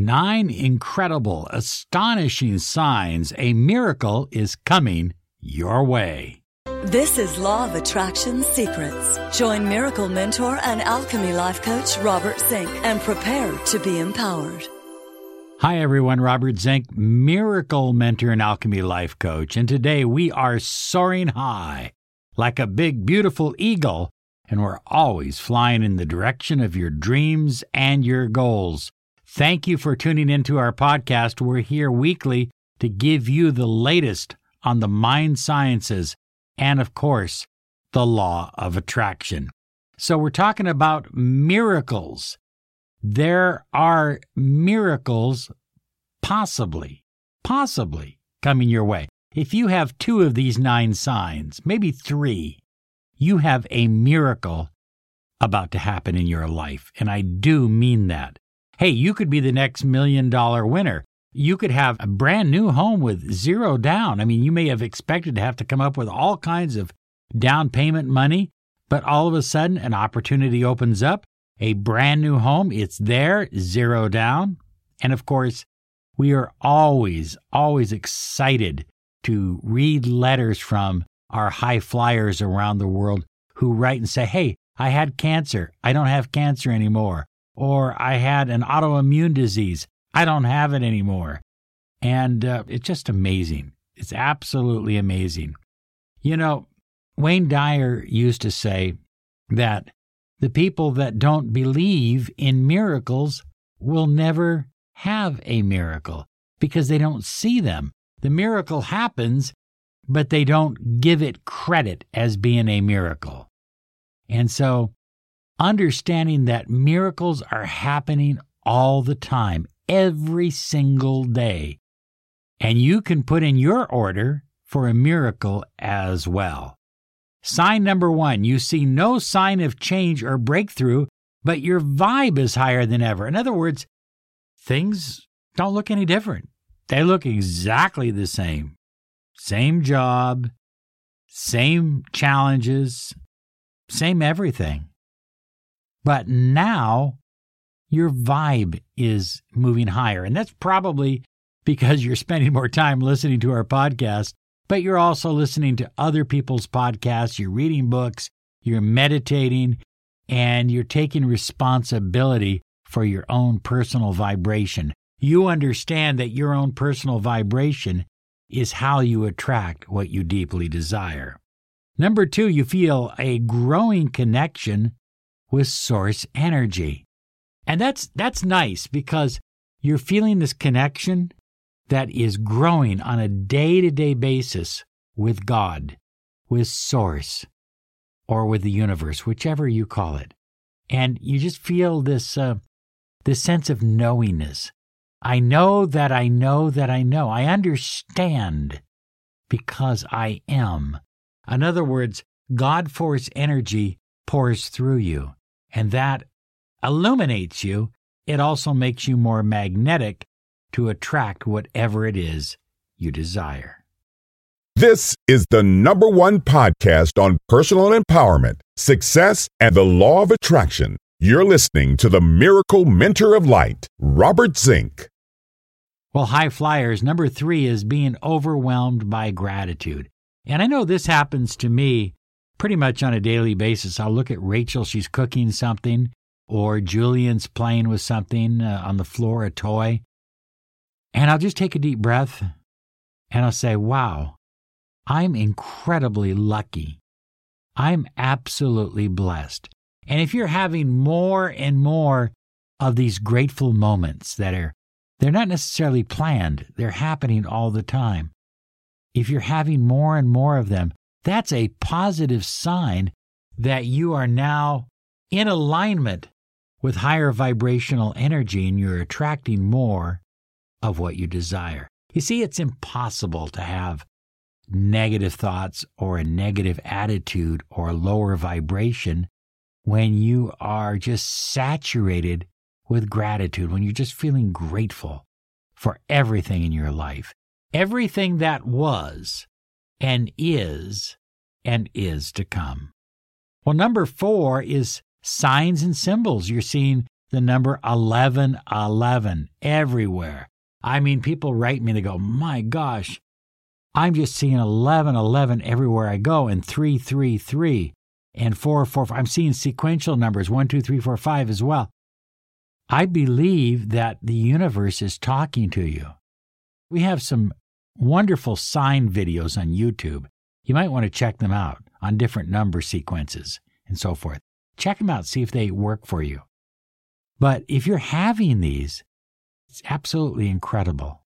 Nine incredible, astonishing signs a miracle is coming your way. This is Law of Attraction Secrets. Join Miracle Mentor and Alchemy Life Coach Robert Zink and prepare to be empowered. Hi, everyone. Robert Zink, Miracle Mentor and Alchemy Life Coach. And today we are soaring high like a big, beautiful eagle, and we're always flying in the direction of your dreams and your goals. Thank you for tuning into our podcast. We're here weekly to give you the latest on the mind sciences and, of course, the law of attraction. So, we're talking about miracles. There are miracles possibly, possibly coming your way. If you have two of these nine signs, maybe three, you have a miracle about to happen in your life. And I do mean that. Hey, you could be the next million dollar winner. You could have a brand new home with zero down. I mean, you may have expected to have to come up with all kinds of down payment money, but all of a sudden an opportunity opens up, a brand new home, it's there, zero down. And of course, we are always, always excited to read letters from our high flyers around the world who write and say, Hey, I had cancer. I don't have cancer anymore or I had an autoimmune disease. I don't have it anymore. And uh, it's just amazing. It's absolutely amazing. You know, Wayne Dyer used to say that the people that don't believe in miracles will never have a miracle because they don't see them. The miracle happens, but they don't give it credit as being a miracle. And so understanding that miracles are happening all the time, every single day. And you can put in your order for a miracle as well. Sign number one you see no sign of change or breakthrough, but your vibe is higher than ever. In other words, things don't look any different. They look exactly the same. Same job, same challenges, same everything. But now your vibe is moving higher. And that's probably because you're spending more time listening to our podcast, but you're also listening to other people's podcasts, you're reading books, you're meditating, and you're taking responsibility for your own personal vibration. You understand that your own personal vibration is how you attract what you deeply desire. Number two, you feel a growing connection with source energy. And that's that's nice because you're feeling this connection that is growing on a day-to-day basis with God, with source or with the universe, whichever you call it. And you just feel this uh, this sense of knowingness. I know that I know that I know. I understand because I am. In other words, God force energy pours through you and that illuminates you. It also makes you more magnetic to attract whatever it is you desire. This is the number one podcast on personal empowerment, success, and the law of attraction. You're listening to the Miracle Mentor of Light, Robert Zink. Well, high flyers, number three is being overwhelmed by gratitude. And I know this happens to me pretty much on a daily basis. I'll look at Rachel, she's cooking something, or Julian's playing with something uh, on the floor, a toy. And I'll just take a deep breath and I'll say, wow, I'm incredibly lucky. I'm absolutely blessed. And if you're having more and more of these grateful moments that are, they're not necessarily planned, they're happening all the time. If you're having more and more of them, that's a positive sign that you are now in alignment with higher vibrational energy and you're attracting more of what you desire. You see, it's impossible to have negative thoughts or a negative attitude or lower vibration when you are just saturated with gratitude, when you're just feeling grateful for everything in your life. Everything that was and is and is to come. Well, number four is signs and symbols. You're seeing the number 1111 everywhere. I mean, people write me, they go, my gosh, I'm just seeing 1111 everywhere I go and 333 and 445. I'm seeing sequential numbers 1, 2, 3, 4, 5 as well. I believe that the universe is talking to you. We have some wonderful sign videos on YouTube. You might want to check them out on different number sequences and so forth. Check them out, see if they work for you. But if you're having these, it's absolutely incredible.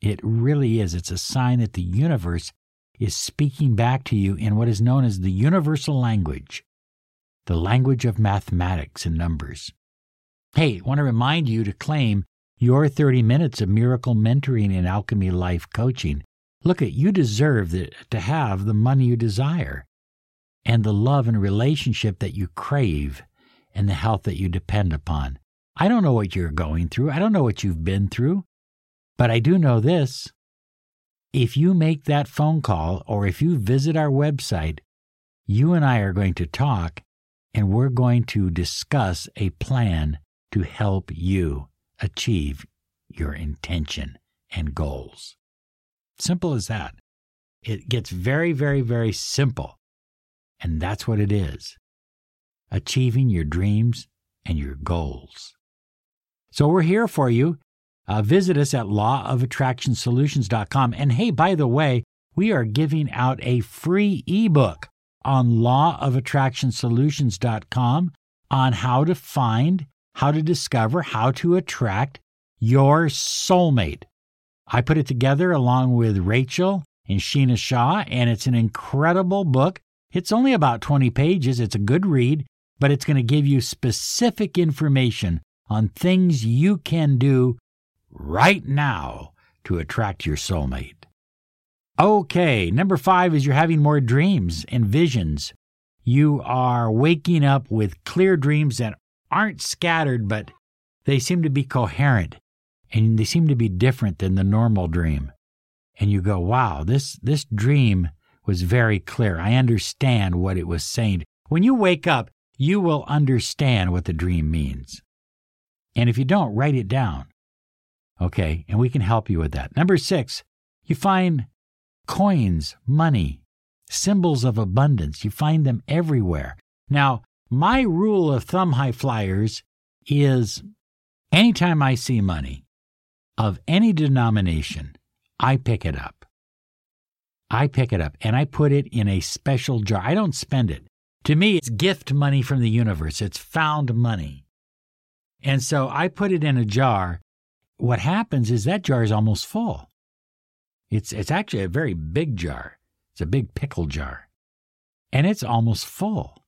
It really is. It's a sign that the universe is speaking back to you in what is known as the universal language, the language of mathematics and numbers. Hey, I want to remind you to claim your 30 minutes of miracle mentoring and alchemy life coaching. Look at you deserve the, to have the money you desire and the love and relationship that you crave and the health that you depend upon. I don't know what you're going through. I don't know what you've been through. But I do know this. If you make that phone call or if you visit our website, you and I are going to talk and we're going to discuss a plan to help you achieve your intention and goals. Simple as that. It gets very, very, very simple. And that's what it is achieving your dreams and your goals. So we're here for you. Uh, visit us at lawofattractionsolutions.com. And hey, by the way, we are giving out a free ebook on lawofattractionsolutions.com on how to find, how to discover, how to attract your soulmate. I put it together along with Rachel and Sheena Shaw, and it's an incredible book. It's only about 20 pages. It's a good read, but it's going to give you specific information on things you can do right now to attract your soulmate. Okay, number five is you're having more dreams and visions. You are waking up with clear dreams that aren't scattered, but they seem to be coherent and they seem to be different than the normal dream. And you go, wow, this, this dream was very clear. I understand what it was saying. When you wake up, you will understand what the dream means. And if you don't, write it down. Okay, and we can help you with that. Number six, you find coins, money, symbols of abundance. You find them everywhere. Now, my rule of thumb, high flyers, is anytime I see money of any denomination, I pick it up. I pick it up and I put it in a special jar. I don't spend it. To me, it's gift money from the universe. It's found money. And so I put it in a jar. What happens is that jar is almost full. It's, it's actually a very big jar. It's a big pickle jar. And it's almost full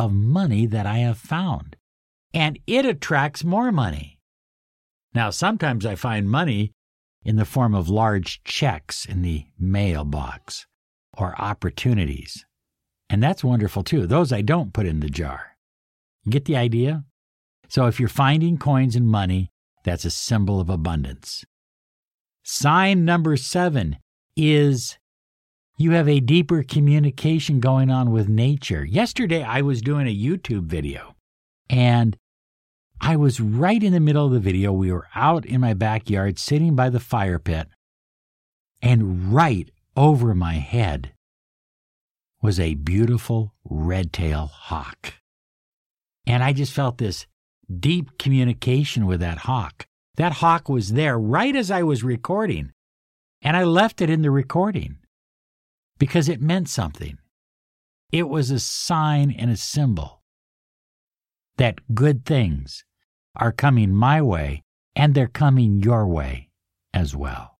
of money that I have found. And it attracts more money. Now, sometimes I find money in the form of large checks in the mailbox or opportunities. And that's wonderful too. Those I don't put in the jar. Get the idea? So if you're finding coins and money, that's a symbol of abundance. Sign number seven is you have a deeper communication going on with nature. Yesterday, I was doing a YouTube video and I was right in the middle of the video. We were out in my backyard sitting by the fire pit, and right over my head was a beautiful red tail hawk. And I just felt this deep communication with that hawk. That hawk was there right as I was recording, and I left it in the recording because it meant something. It was a sign and a symbol that good things are coming my way and they're coming your way as well.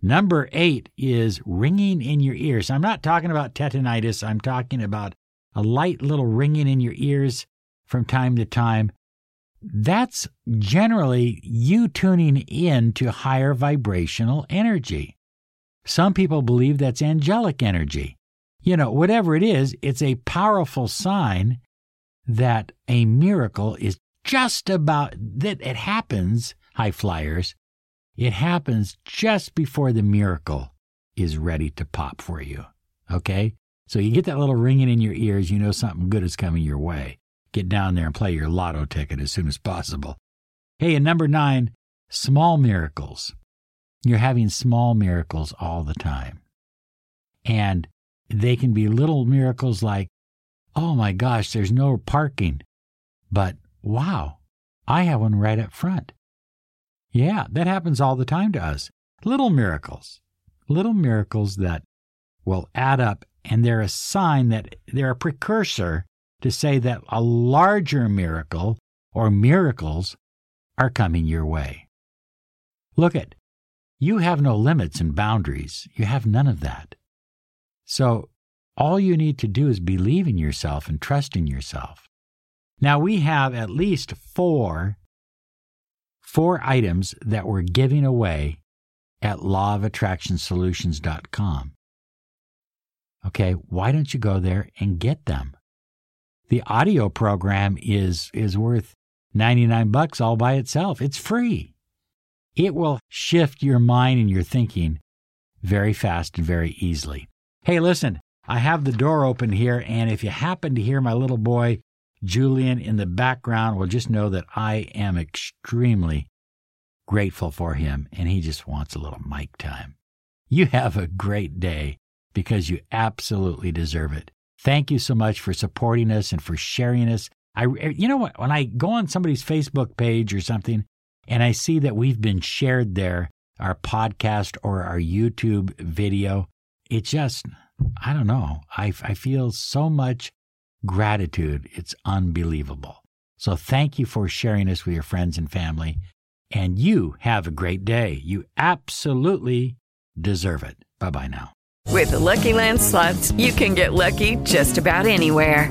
Number eight is ringing in your ears. I'm not talking about tetanitis, I'm talking about a light little ringing in your ears from time to time, that's generally you tuning in to higher vibrational energy. Some people believe that's angelic energy. You know, whatever it is, it's a powerful sign that a miracle is just about that it happens, high flyers. It happens just before the miracle is ready to pop for you. Okay? So you get that little ringing in your ears, you know something good is coming your way get down there and play your lotto ticket as soon as possible. Hey, and number nine, small miracles. You're having small miracles all the time. And they can be little miracles like, oh my gosh, there's no parking. But wow, I have one right up front. Yeah, that happens all the time to us. Little miracles. Little miracles that will add up, and they're a sign that they're a precursor to say that a larger miracle or miracles are coming your way. Look at, you have no limits and boundaries. You have none of that. So all you need to do is believe in yourself and trust in yourself. Now we have at least four four items that we're giving away at lawofattractionsolutions.com. Okay, why don't you go there and get them? The audio program is is worth 99 bucks all by itself. It's free. It will shift your mind and your thinking very fast and very easily. Hey, listen, I have the door open here, and if you happen to hear my little boy Julian in the background, well, just know that I am extremely grateful for him, and he just wants a little mic time. You have a great day because you absolutely deserve it. Thank you so much for supporting us and for sharing us. I, you know what? When I go on somebody's Facebook page or something, and I see that we've been shared there, our podcast or our YouTube video, it just, I don't know. I, I feel so much gratitude. It's unbelievable. So thank you for sharing us with your friends and family. And you have a great day. You absolutely deserve it. Bye bye now. With the Lucky Land slots, you can get lucky just about anywhere.